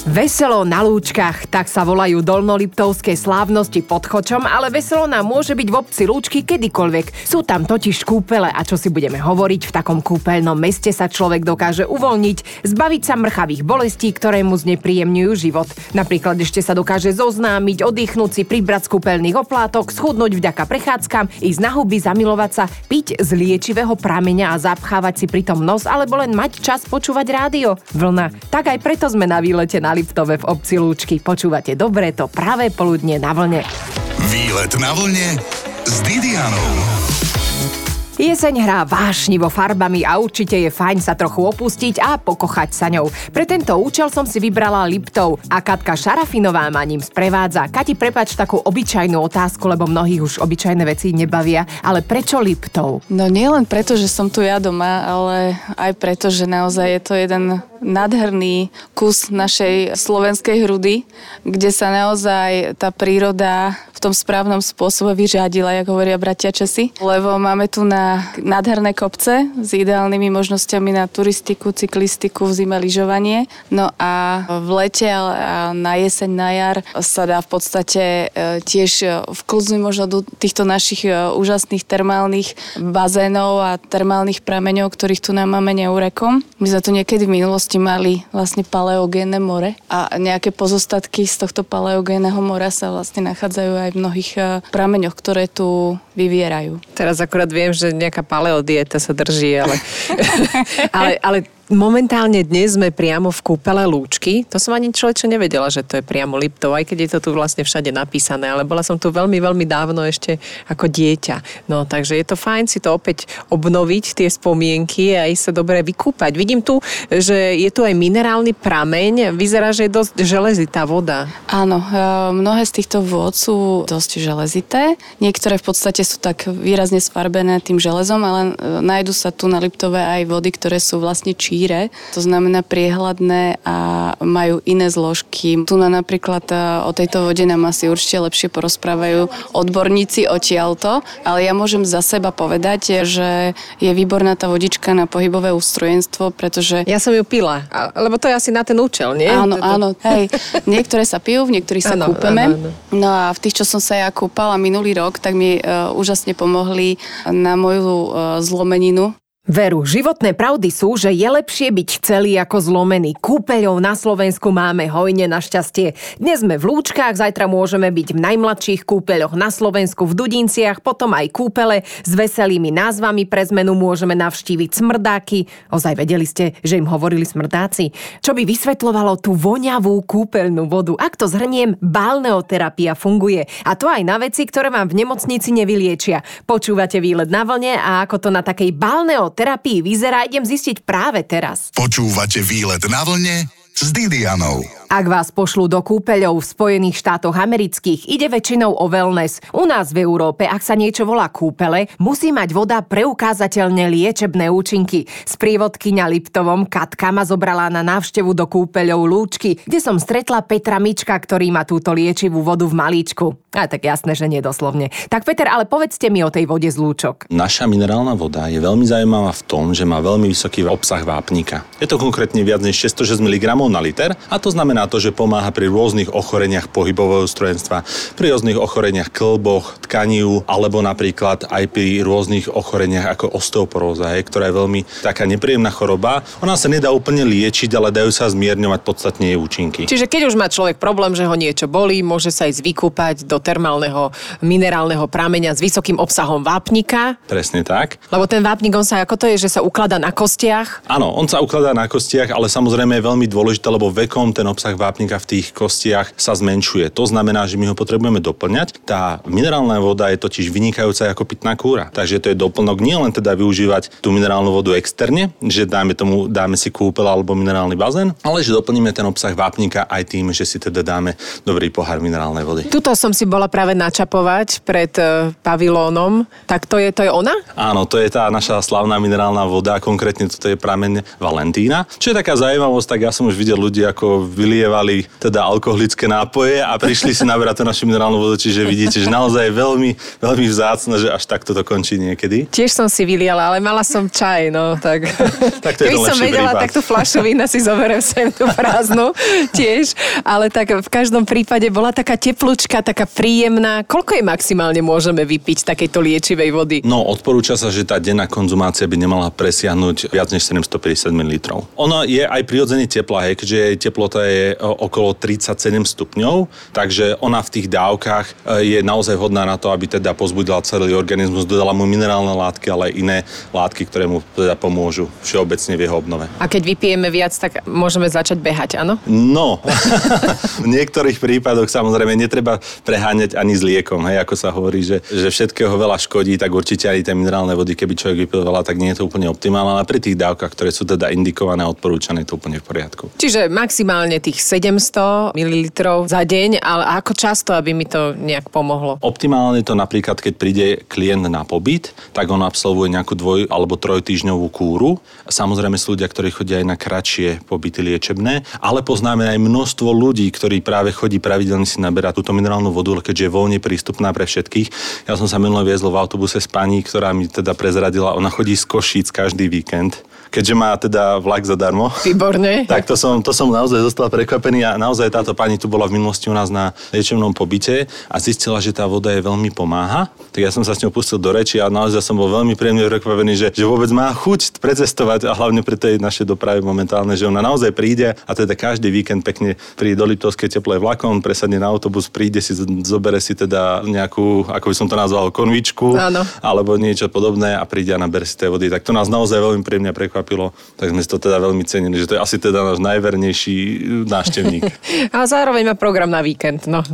Veselo na lúčkach, tak sa volajú dolnoliptovské slávnosti pod chočom, ale veselo nám môže byť v obci lúčky kedykoľvek. Sú tam totiž kúpele a čo si budeme hovoriť, v takom kúpeľnom meste sa človek dokáže uvoľniť, zbaviť sa mrchavých bolestí, ktoré mu znepríjemňujú život. Napríklad ešte sa dokáže zoznámiť, oddychnúť si, pribrať z kúpeľných oplátok, schudnúť vďaka prechádzkam, ísť na huby, zamilovať sa, piť z liečivého prameňa a zapchávať si pritom nos, alebo len mať čas počúvať rádio. Vlna. Tak aj preto sme na výlete na Liptove v obci Lúčky. Počúvate dobre to práve poludne na vlne. Výlet na vlne s Didianou. Jeseň hrá vášnivo farbami a určite je fajn sa trochu opustiť a pokochať sa ňou. Pre tento účel som si vybrala Liptov a Katka Šarafinová ma ním sprevádza. Kati, prepač takú obyčajnú otázku, lebo mnohých už obyčajné veci nebavia, ale prečo Liptov? No nie len preto, že som tu ja doma, ale aj preto, že naozaj je to jeden nádherný kus našej slovenskej hrudy, kde sa naozaj tá príroda v tom správnom spôsobe vyřadila, ako hovoria bratia Česi. Lebo máme tu na nádherné kopce s ideálnymi možnosťami na turistiku, cyklistiku, v zime lyžovanie. No a v lete a na jeseň, na jar sa dá v podstate e, tiež e, vklznúť možno do týchto našich e, úžasných termálnych bazénov a termálnych prameňov, ktorých tu nám máme neurekom. My sme tu niekedy v minulosti mali vlastne paleogénne more a nejaké pozostatky z tohto paleogénneho mora sa vlastne nachádzajú aj v mnohých eh, prameňoch, ktoré tu vyvierajú. Teraz akorát viem, že nejaká paleodieta sa drží, ale, ale, ale Momentálne dnes sme priamo v kúpele Lúčky. To som ani človeče nevedela, že to je priamo Liptov, aj keď je to tu vlastne všade napísané, ale bola som tu veľmi, veľmi dávno ešte ako dieťa. No, takže je to fajn si to opäť obnoviť, tie spomienky a ísť sa dobre vykúpať. Vidím tu, že je tu aj minerálny prameň. Vyzerá, že je dosť železitá voda. Áno, e, mnohé z týchto vôd sú dosť železité. Niektoré v podstate sú tak výrazne sfarbené tým železom, ale e, nájdu sa tu na Liptove aj vody, ktoré sú vlastne čí šíre, to znamená priehľadné a majú iné zložky. Tu na napríklad e, o tejto vode nám asi určite lepšie porozprávajú odborníci odtiaľto, ale ja môžem za seba povedať, že je výborná tá vodička na pohybové ústrojenstvo, pretože... Ja som ju pila, lebo to je asi na ten účel, nie? Áno, áno, hej. Niektoré sa pijú, v niektorých sa áno, kúpeme. Áno, áno. No a v tých, čo som sa ja kúpala minulý rok, tak mi uh, úžasne pomohli na moju uh, zlomeninu Veru, životné pravdy sú, že je lepšie byť celý ako zlomený. Kúpeľov na Slovensku máme hojne našťastie. Dnes sme v Lúčkách, zajtra môžeme byť v najmladších kúpeľoch na Slovensku v Dudinciach, potom aj kúpele s veselými názvami pre zmenu môžeme navštíviť smrdáky. Ozaj vedeli ste, že im hovorili smrdáci? Čo by vysvetľovalo tú voňavú kúpeľnú vodu? Ak to zhrniem, balneoterapia funguje. A to aj na veci, ktoré vám v nemocnici nevyliečia. Počúvate výlet na vlne a ako to na takej balneoterapii terapii vyzerá, idem zistiť práve teraz. Počúvate výlet na vlne s Didianou. Ak vás pošlú do kúpeľov v Spojených štátoch amerických, ide väčšinou o wellness. U nás v Európe, ak sa niečo volá kúpele, musí mať voda preukázateľne liečebné účinky. S prívodkyňa Liptovom Katka ma zobrala na návštevu do kúpeľov Lúčky, kde som stretla Petra Mička, ktorý má túto liečivú vodu v malíčku. A tak jasné, že nedoslovne. Tak Peter, ale povedzte mi o tej vode z lúčok. Naša minerálna voda je veľmi zaujímavá v tom, že má veľmi vysoký obsah vápnika. Je to konkrétne viac než 606 mg na liter a to znamená to, že pomáha pri rôznych ochoreniach pohybového strojenstva, pri rôznych ochoreniach klboch, tkaniu, alebo napríklad aj pri rôznych ochoreniach ako osteoporóza, ktorá je veľmi taká nepríjemná choroba. Ona sa nedá úplne liečiť, ale dajú sa zmierňovať podstatne jej účinky. Čiže keď už má človek problém, že ho niečo bolí, môže sa ísť vykúpať do termálneho minerálneho prameňa s vysokým obsahom vápnika. Presne tak. Lebo ten vápnik, on sa ako to je, že sa ukladá na kostiach? Áno, on sa ukladá na kostiach, ale samozrejme je veľmi dôležité, lebo vekom ten obsah obsah vápnika v tých kostiach sa zmenšuje. To znamená, že my ho potrebujeme doplňať. Tá minerálna voda je totiž vynikajúca ako pitná kúra. Takže to je doplnok nielen teda využívať tú minerálnu vodu externe, že dáme tomu dáme si kúpel alebo minerálny bazén, ale že doplníme ten obsah vápnika aj tým, že si teda dáme dobrý pohár minerálnej vody. Tuto som si bola práve načapovať pred e, pavilónom. Tak to je, to je ona? Áno, to je tá naša slavná minerálna voda, konkrétne toto je prameň Valentína. Čo je taká zaujímavosť, tak ja som už vidieť ľudí, ako vylievali teda alkoholické nápoje a prišli si naberať tú našu minerálnu vodu, čiže vidíte, že naozaj je veľmi, veľmi vzácne, že až takto to končí niekedy. Tiež som si vyliala, ale mala som čaj, no tak. tak to je Keby som vedela, prípad. tak tú fľašu vína si zoberiem sem tú prázdnu tiež, ale tak v každom prípade bola taká teplúčka, taká príjemná. Koľko je maximálne môžeme vypiť takejto liečivej vody? No, odporúča sa, že tá denná konzumácia by nemala presiahnuť viac než 750 ml. Ona je aj prirodzene teplá, hej, keďže jej teplota je e, okolo 37 stupňov, takže ona v tých dávkach e, je naozaj vhodná na to, aby teda pozbudila celý organizmus, dodala mu minerálne látky, ale aj iné látky, ktoré mu teda pomôžu všeobecne v jeho obnove. A keď vypijeme viac, tak môžeme začať behať, áno? No, v niektorých prípadoch samozrejme netreba preháňať ani s liekom, hej, ako sa hovorí, že, že všetkého veľa škodí, tak určite aj tie minerálne vody, keby človek vypil veľa, tak nie je to úplne optimálne, ale pri tých dávkach, ktoré sú teda indikované a odporúčané, je to úplne v poriadku. Čiže maximálne tých 700 ml za deň, ale ako často, aby mi to nejak pomohlo? Optimálne to napríklad, keď príde klient na pobyt, tak on absolvuje nejakú dvoj- alebo trojtýždňovú kúru. Samozrejme sú ľudia, ktorí chodia aj na kratšie pobyty liečebné, ale poznáme aj množstvo ľudí, ktorí práve chodí pravidelne si naberať túto minerálnu vodu, keďže je voľne prístupná pre všetkých. Ja som sa minulé viezol v autobuse s pani, ktorá mi teda prezradila, ona chodí z Košíc každý víkend keďže má teda vlak zadarmo. Výborne. tak to som, to som naozaj zostal prekvapený a naozaj táto pani tu bola v minulosti u nás na liečebnom pobyte a zistila, že tá voda je veľmi pomáha. Tak ja som sa s ňou pustil do reči a naozaj som bol veľmi príjemne prekvapený, že, že vôbec má chuť precestovať a hlavne pri tej našej doprave momentálne, že ona naozaj príde a teda každý víkend pekne príde do Liptovskej teplej vlakom, presadne na autobus, príde si, zobere si teda nejakú, ako by som to nazval, konvičku Áno. alebo niečo podobné a príde a naber si tej vody. Tak to nás naozaj veľmi príjemne prekvapilo prekvapilo, tak sme si to teda veľmi cenili, že to je asi teda náš najvernejší návštevník. a zároveň má program na víkend. No.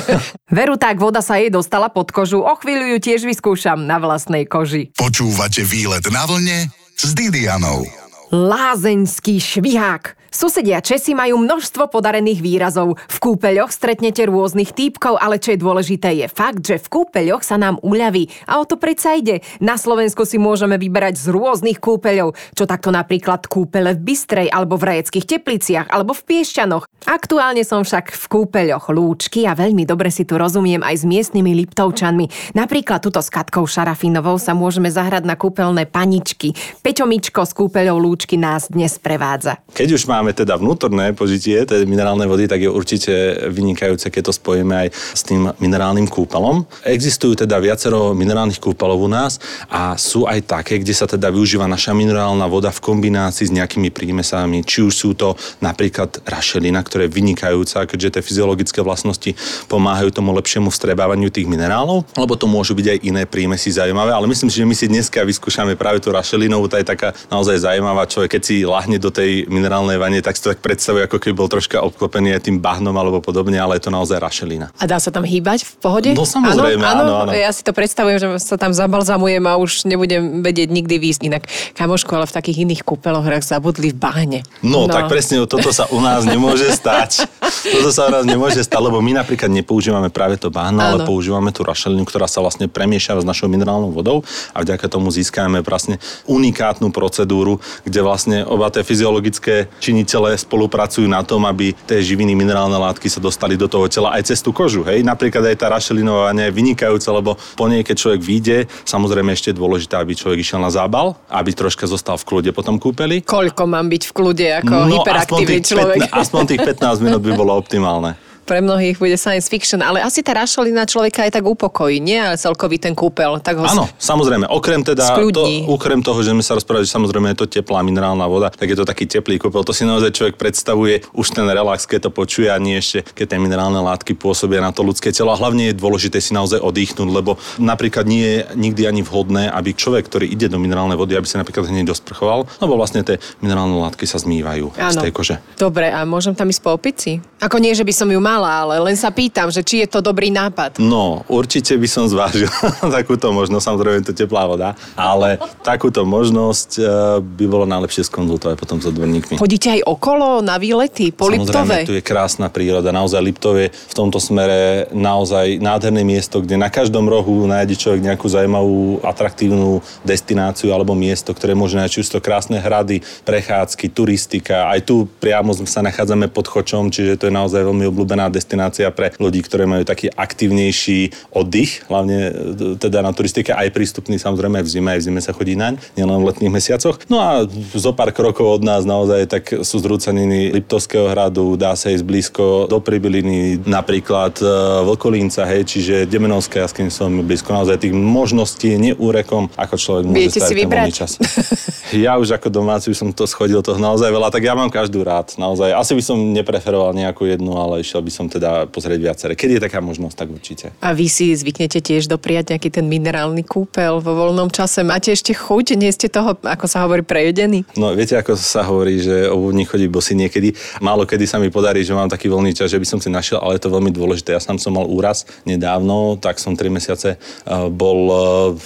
Veru tak, voda sa jej dostala pod kožu. O chvíľu ju tiež vyskúšam na vlastnej koži. Počúvate výlet na vlne s Didianou. Lázeňský švihák. Susedia Česi majú množstvo podarených výrazov. V kúpeľoch stretnete rôznych týpkov, ale čo je dôležité je fakt, že v kúpeľoch sa nám uľaví. A o to predsa ide. Na Slovensku si môžeme vyberať z rôznych kúpeľov, čo takto napríklad kúpele v Bystrej, alebo v Rajeckých tepliciach, alebo v Piešťanoch. Aktuálne som však v kúpeľoch Lúčky a veľmi dobre si tu rozumiem aj s miestnymi Liptovčanmi. Napríklad tuto s Katkou Šarafinovou sa môžeme zahrať na kúpeľné paničky. Peťomičko z kúpeľov Lúčky nás dnes prevádza. Keď už máme teda vnútorné požitie tej minerálnej vody, tak je určite vynikajúce, keď to spojíme aj s tým minerálnym kúpelom. Existujú teda viacero minerálnych kúpelov u nás a sú aj také, kde sa teda využíva naša minerálna voda v kombinácii s nejakými prímesami. Či už sú to napríklad rašelina, ktorá je vynikajúca, keďže tie fyziologické vlastnosti pomáhajú tomu lepšiemu vstrebávaniu tých minerálov, alebo to môžu byť aj iné prímesy zaujímavé, ale myslím si, že my si dneska vyskúšame práve tú rašelinovú, tá je taká naozaj zaujímavá, človek keď si lahne do tej minerálnej vane tak si to tak predstavuje, ako keby bol troška obklopený aj tým bahnom alebo podobne, ale je to naozaj rašelina. A dá sa tam hýbať v pohode? No samozrejme, áno, áno, áno. Ja si to predstavujem, že sa tam zabalzamujem a už nebudem vedieť nikdy výsť. Inak kamošku, ale v takých iných kúpeloch zabudli v bahne. No, no, tak presne toto sa u nás nemôže stať. toto sa u nás nemôže stať, lebo my napríklad nepoužívame práve to bahno, ale používame tú rašelinu, ktorá sa vlastne premieša s našou minerálnou vodou a vďaka tomu získame vlastne unikátnu procedúru, kde vlastne oba tie fyziologické činiteľe spolupracujú na tom, aby tie živiny, minerálne látky sa dostali do toho tela aj cez tú kožu. Hej? Napríklad aj tá rašelinová je vynikajúca, lebo po nej, keď človek vyjde, samozrejme ešte je dôležité, aby človek išiel na zábal, aby troška zostal v kľude potom kúpeli. Koľko mám byť v kľude ako no, hyperaktívny človek? 15, aspoň tých 15 minút by bolo optimálne pre mnohých bude science fiction, ale asi tá rašelina človeka aj tak upokojí, nie? Ale celkový ten kúpel. Tak ho Áno, samozrejme. Okrem teda, to, okrem toho, že sme sa rozprávali, že samozrejme je to teplá minerálna voda, tak je to taký teplý kúpel. To si naozaj človek predstavuje už ten relax, keď to počuje a nie ešte, keď tie minerálne látky pôsobia na to ľudské telo. A hlavne je dôležité si naozaj oddychnúť, lebo napríklad nie je nikdy ani vhodné, aby človek, ktorý ide do minerálnej vody, aby sa napríklad hneď dosprchoval, lebo vlastne tie minerálne látky sa zmývajú Áno. z tej kože. Dobre, a môžem tam ísť po opici? Ako nie, že by som ju mal mala, ale len sa pýtam, že či je to dobrý nápad. No, určite by som zvážil takúto možnosť, samozrejme to teplá voda, ale takúto možnosť e, by bolo najlepšie skonzultovať potom s odborníkmi. Chodíte aj okolo na výlety po Liptove? Samozrejme, tu je krásna príroda, naozaj Liptov je v tomto smere naozaj nádherné miesto, kde na každom rohu nájde človek nejakú zaujímavú, atraktívnu destináciu alebo miesto, ktoré môže nájsť čisto krásne hrady, prechádzky, turistika. Aj tu priamo sa nachádzame pod Chočom, čiže to je naozaj veľmi obľúbená destinácia pre ľudí, ktorí majú taký aktívnejší oddych, hlavne e, teda na turistike, aj prístupný samozrejme v zime, aj v zime sa chodí naň, nielen v letných mesiacoch. No a zo pár krokov od nás naozaj tak sú zrúcaniny Liptovského hradu, dá sa ísť blízko do Pribiliny, napríklad e, Vlkolínca, hej, čiže Demenovská jaskyň som blízko. Naozaj tých možností je neúrekom, ako človek môže Viete si vybrať? čas. ja už ako domáci by som to schodil toho naozaj veľa, tak ja mám každú rád. Naozaj. Asi by som nepreferoval nejakú jednu, ale išiel by som teda pozrieť viaceré. Keď je taká možnosť, tak určite. A vy si zvyknete tiež dopriať nejaký ten minerálny kúpel vo voľnom čase. Máte ešte chuť? Nie ste toho, ako sa hovorí, prejedení? No viete, ako sa hovorí, že obuvník chodí bosy niekedy. Málo kedy sa mi podarí, že mám taký voľný čas, že by som si našiel, ale je to veľmi dôležité. Ja sám som mal úraz nedávno, tak som 3 mesiace eh, bol eh,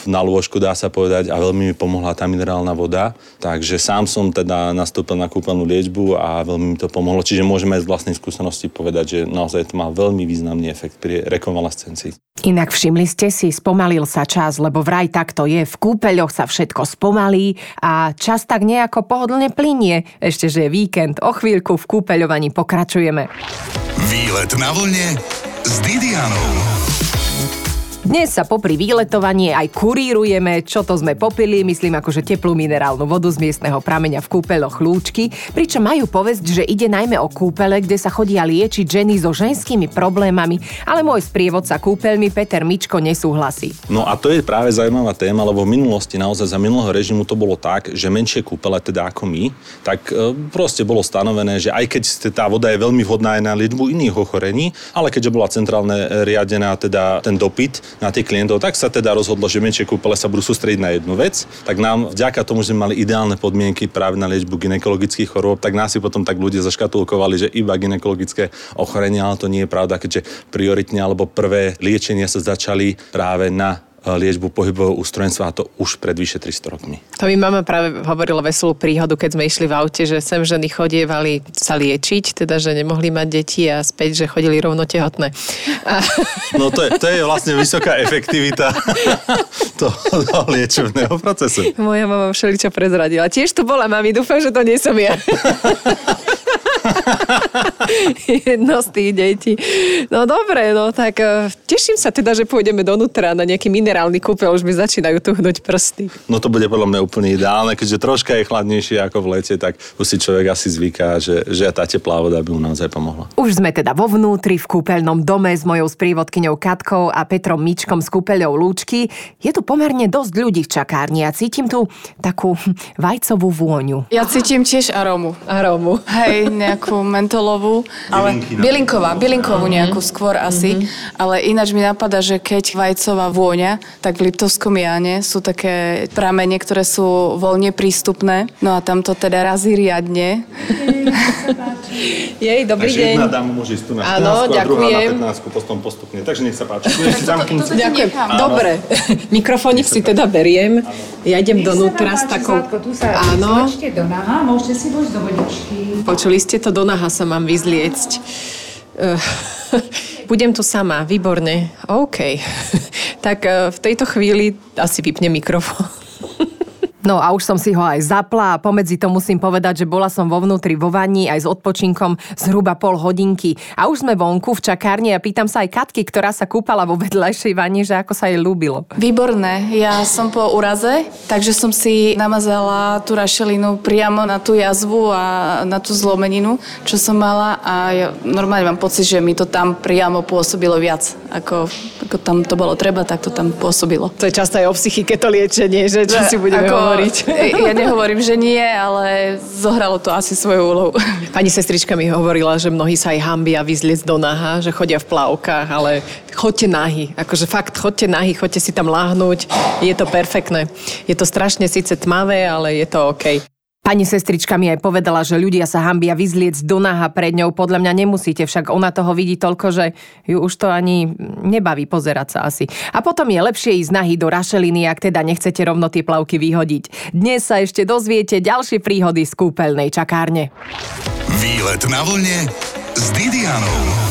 na lôžku, dá sa povedať, a veľmi mi pomohla tá minerálna voda. Takže sám som teda nastúpil na kúpeľnú liečbu a veľmi mi to pomohlo. Čiže môžeme aj z vlastnej skúsenosti povedať, že naozaj to má veľmi významný efekt pri rekonvalescencii. Inak všimli ste si, spomalil sa čas, lebo vraj takto je. V kúpeľoch sa všetko spomalí a čas tak nejako pohodlne plinie. Ešte, že je víkend, o chvíľku v kúpeľovaní pokračujeme. Výlet na vlne s Didianou. Dnes sa popri výletovaní aj kurírujeme, čo to sme popili, myslím akože teplú minerálnu vodu z miestneho prameňa v kúpeloch Lúčky, pričom majú povesť, že ide najmä o kúpele, kde sa chodia liečiť ženy so ženskými problémami, ale môj sprievodca kúpeľmi Peter Mičko nesúhlasí. No a to je práve zaujímavá téma, lebo v minulosti naozaj za minulého režimu to bolo tak, že menšie kúpele, teda ako my, tak e, proste bolo stanovené, že aj keď tá voda je veľmi vhodná aj na liečbu iných ochorení, ale keďže bola centrálne riadená teda ten dopyt, na tých klientov, tak sa teda rozhodlo, že menšie kúpele sa budú sústrediť na jednu vec. Tak nám vďaka tomu, že mali ideálne podmienky práve na liečbu ginekologických chorôb, tak nás si potom tak ľudia zaškatulkovali, že iba ginekologické ochorenia, ale to nie je pravda, keďže prioritne alebo prvé liečenia sa začali práve na liečbu pohybového ústrojenstva a to už pred vyše 300 rokmi. To mi mama práve hovorila veselú príhodu, keď sme išli v aute, že sem ženy chodievali sa liečiť, teda že nemohli mať deti a späť, že chodili rovno tehotné. A... No to je, to je vlastne vysoká efektivita toho, toho liečebného procesu. Moja mama všeličo prezradila. Tiež tu bola, mami, dúfam, že to nie som ja. Jedno z tých detí. No dobre, no tak e, teším sa teda, že pôjdeme donútra na nejaký minerálny kúpel, už mi začínajú tuhnúť prsty. No to bude podľa mňa úplne ideálne, keďže troška je chladnejšie ako v lete, tak už si človek asi zvyká, že, že tá teplá voda by mu naozaj pomohla. Už sme teda vo vnútri v kúpeľnom dome s mojou sprievodkyňou Katkou a Petrom Mičkom z kúpeľou Lúčky. Je tu pomerne dosť ľudí v čakárni a cítim tu takú vajcovú vôňu. Ja cítim tiež arómu. Arómu. Hej, nejakú mentolovú, ale bylinková, bylinkovú nejakú skôr asi, ale ináč mi napadá, že keď vajcová vôňa, tak v Liptovskom Jáne sú také pramene, ktoré sú voľne prístupné, no a tam to teda razí riadne. Jej, dobrý Takže deň. jedna dáma môže ísť tu na 14 Áno, a druhá ďakujem. na 15 potom postupne. Takže nech sa páči. Tu ešte zamknúť. Ďakujem. Dobre. Mikrofónik si teda beriem. Ja idem donútra s takou... Tu sa Áno. do naha, môžete si vojsť do vodičky. Počuli ste to, do naha sa mám vyzliecť. Eh, Budem tu sama, výborne. OK. tak eh, v tejto chvíli asi vypnem mikrofón. No a už som si ho aj zapla a pomedzi to musím povedať, že bola som vo vnútri vo vani aj s odpočinkom zhruba pol hodinky. A už sme vonku v čakárni a pýtam sa aj Katky, ktorá sa kúpala vo vedľajšej vani, že ako sa jej ľúbilo. Výborné. Ja som po úraze, takže som si namazala tú rašelinu priamo na tú jazvu a na tú zlomeninu, čo som mala a ja normálne mám pocit, že mi to tam priamo pôsobilo viac, ako, ako tam to bolo treba, tak to tam pôsobilo. To je často aj o psychike to liečenie, že čo si budeme Ako- hovoriť. Ja nehovorím, že nie, ale zohralo to asi svoju úlohu. Pani sestrička mi hovorila, že mnohí sa aj hambia vyzliecť do naha, že chodia v plavkách, ale chodte nahy. Akože fakt, chodte nahy, chodte si tam láhnuť. Je to perfektné. Je to strašne síce tmavé, ale je to OK. Pani sestrička mi aj povedala, že ľudia sa hambia vyzliec do náha pred ňou. Podľa mňa nemusíte, však ona toho vidí toľko, že ju už to ani nebaví pozerať sa asi. A potom je lepšie ísť nahy do rašeliny, ak teda nechcete rovno tie plavky vyhodiť. Dnes sa ešte dozviete ďalšie príhody z kúpeľnej čakárne. Výlet na vlne s Didianou.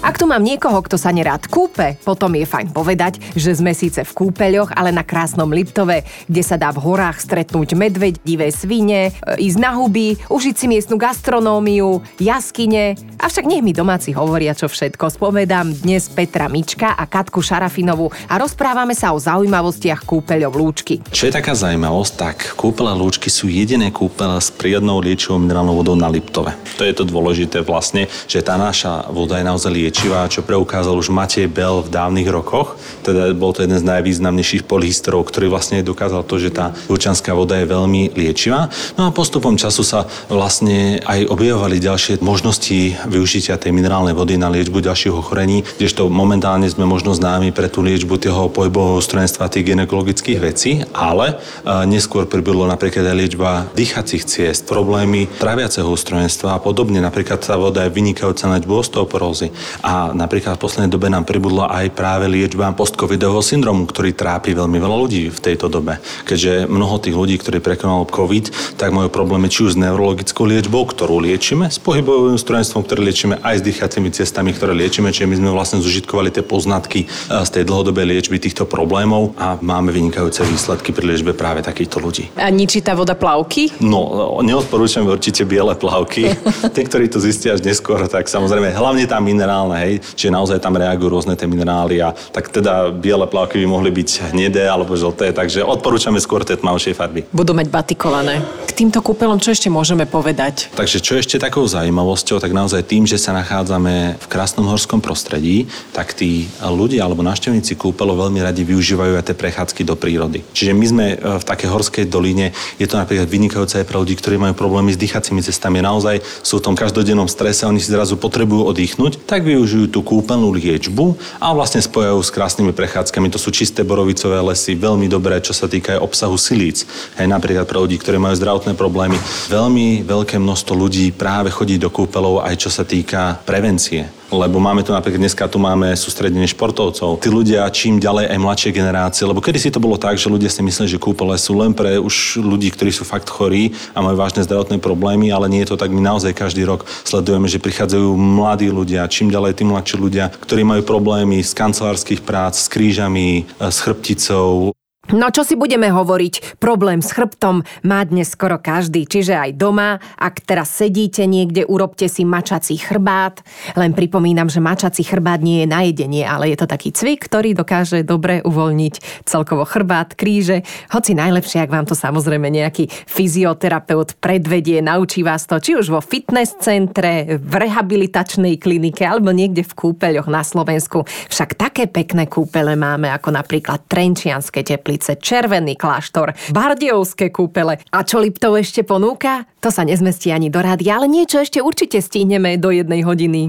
Ak tu mám niekoho, kto sa nerád kúpe, potom je fajn povedať, že sme síce v kúpeľoch, ale na krásnom Liptove, kde sa dá v horách stretnúť medveď, divé svine, e, ísť na huby, užiť si miestnu gastronómiu, jaskyne. Avšak nech mi domáci hovoria, čo všetko. Spovedám dnes Petra Mička a Katku Šarafinovu a rozprávame sa o zaujímavostiach kúpeľov Lúčky. Čo je taká zaujímavosť, tak kúpele Lúčky sú jediné kúpele s prírodnou liečivou minerálnou vodou na Liptove. To je to dôležité vlastne, že tá naša voda je naozaj liečivá, čo preukázal už Matej Bel v dávnych rokoch. Teda bol to jeden z najvýznamnejších polyhistorov, ktorý vlastne dokázal to, že tá lučanská voda je veľmi liečivá. No a postupom času sa vlastne aj objavovali ďalšie možnosti využitia tej minerálnej vody na liečbu ďalších ochorení, kdežto momentálne sme možno známi pre tú liečbu toho pohybového strojenstva tých gynekologických vecí, ale neskôr pribylo napríklad aj liečba dýchacích ciest, problémy traviaceho ústrojenstva a podobne. Napríklad tá voda je vynikajúca na osteoporózy. A napríklad v poslednej dobe nám pribudla aj práve liečba post-covidového syndromu, ktorý trápi veľmi veľa ľudí v tejto dobe. Keďže mnoho tých ľudí, ktorí prekonalo COVID, tak majú problémy či už s neurologickou liečbou, ktorú liečíme, s pohybovým strojenstvom, ktoré liečíme, aj s dýchacími cestami, ktoré liečíme, čiže my sme vlastne zužitkovali tie poznatky e, z tej dlhodobej liečby týchto problémov a máme vynikajúce výsledky pri liečbe práve takýchto ľudí. A ničí tá voda plavky? No, neodporúčam určite biele plavky. Tí, ktorí to zistia až neskôr, tak samozrejme, hlavne tá minerálna minerálne, hej, čiže naozaj tam reagujú rôzne tie minerály a tak teda biele plavky by mohli byť hnedé alebo žlté, takže odporúčame skôr tie tmavšie farby. Budú mať batikované. K týmto kúpelom čo ešte môžeme povedať? Takže čo ešte takou zaujímavosťou, tak naozaj tým, že sa nachádzame v krásnom horskom prostredí, tak tí ľudia alebo návštevníci kúpelov veľmi radi využívajú aj tie prechádzky do prírody. Čiže my sme e, v takej horskej doline, je to napríklad vynikajúce aj pre ľudí, ktorí majú problémy s dýchacími cestami, naozaj sú v tom každodennom strese, oni si zrazu potrebujú oddychnúť, tak vy využijú tú kúpeľnú liečbu a vlastne spojajú s krásnymi prechádzkami. To sú čisté borovicové lesy, veľmi dobré, čo sa týka aj obsahu silíc. Hej, napríklad pre ľudí, ktorí majú zdravotné problémy. Veľmi veľké množstvo ľudí práve chodí do kúpeľov aj čo sa týka prevencie lebo máme tu napríklad dneska tu máme sústredenie športovcov. Tí ľudia čím ďalej aj mladšie generácie, lebo kedy si to bolo tak, že ľudia si mysleli, že kúpele sú len pre už ľudí, ktorí sú fakt chorí a majú vážne zdravotné problémy, ale nie je to tak. My naozaj každý rok sledujeme, že prichádzajú mladí ľudia, čím ďalej tí mladší ľudia, ktorí majú problémy z kancelárskych prác, s krížami, s chrbticou, No čo si budeme hovoriť, problém s chrbtom má dnes skoro každý, čiže aj doma, ak teraz sedíte niekde, urobte si mačací chrbát. Len pripomínam, že mačací chrbát nie je na jedenie, ale je to taký cvik, ktorý dokáže dobre uvoľniť celkovo chrbát, kríže. Hoci najlepšie, ak vám to samozrejme nejaký fyzioterapeut predvedie, naučí vás to, či už vo fitness centre, v rehabilitačnej klinike alebo niekde v kúpeľoch na Slovensku. Však také pekné kúpele máme ako napríklad Trenčianske teplice Bystrice, Červený kláštor, Bardejovské kúpele. A čo Liptov ešte ponúka? To sa nezmestí ani do rády, ale niečo ešte určite stihneme do jednej hodiny.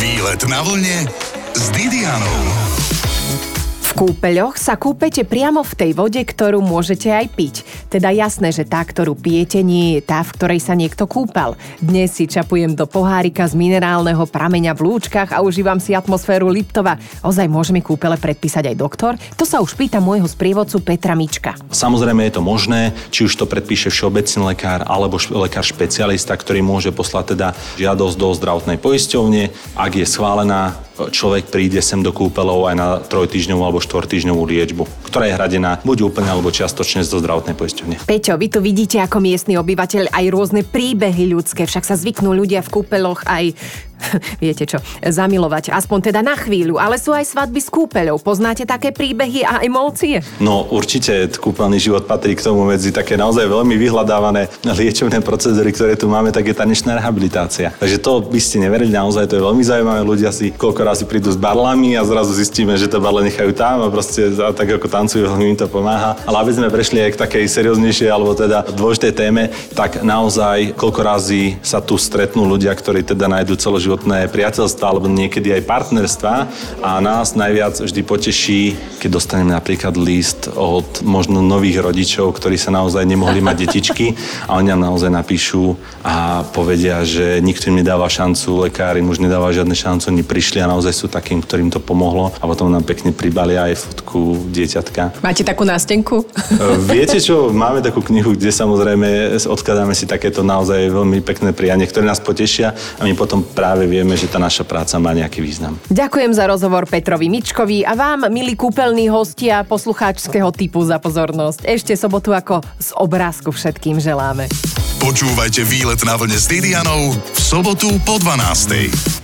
Výlet na vlne s Didianou kúpeľoch sa kúpete priamo v tej vode, ktorú môžete aj piť. Teda jasné, že tá, ktorú pijete, nie je tá, v ktorej sa niekto kúpal. Dnes si čapujem do pohárika z minerálneho prameňa v lúčkach a užívam si atmosféru Liptova. Ozaj môžeme kúpele predpísať aj doktor? To sa už pýta môjho sprievodcu Petra Mička. Samozrejme je to možné, či už to predpíše všeobecný lekár alebo lekár špecialista, ktorý môže poslať teda žiadosť do zdravotnej poisťovne. Ak je schválená, človek príde sem do kúpeľov aj na trojtýždňovú alebo štvortýždňovú liečbu, ktorá je hradená buď úplne alebo čiastočne zo zdravotnej poisťovne. Peťo, vy tu vidíte ako miestny obyvateľ aj rôzne príbehy ľudské, však sa zvyknú ľudia v kúpeloch aj viete čo, zamilovať, aspoň teda na chvíľu, ale sú aj svadby s kúpeľou. Poznáte také príbehy a emócie? No určite kúpeľný život patrí k tomu medzi také naozaj veľmi vyhľadávané liečebné procedúry, ktoré tu máme, tak je tanečná rehabilitácia. Takže to by ste neverili, naozaj to je veľmi zaujímavé. Ľudia si koľko razy prídu s barlami a zrazu zistíme, že to barle nechajú tam a proste tak ako tancujú, im to pomáha. Ale aby sme prešli aj k takej serióznejšej alebo teda dôležitej téme, tak naozaj koľko razy sa tu stretnú ľudia, ktorí teda nájdú celoživotné celoživotné priateľstva alebo niekedy aj partnerstva a nás najviac vždy poteší, keď dostaneme napríklad list od možno nových rodičov, ktorí sa naozaj nemohli mať detičky a oni nám naozaj napíšu a povedia, že nikto im nedáva šancu, lekári už nedáva žiadne šancu, oni prišli a naozaj sú takým, ktorým to pomohlo a potom nám pekne pribalia aj fotku dieťatka. Máte takú nástenku? Viete čo, máme takú knihu, kde samozrejme odkladáme si takéto naozaj veľmi pekné prianie, ktoré nás potešia a my potom práve vieme, že tá naša práca má nejaký význam. Ďakujem za rozhovor Petrovi Mičkovi a vám, milí kúpeľní hostia poslucháčského typu za pozornosť. Ešte sobotu ako z obrázku všetkým želáme. Počúvajte výlet na vlne s Didianou v sobotu po 12.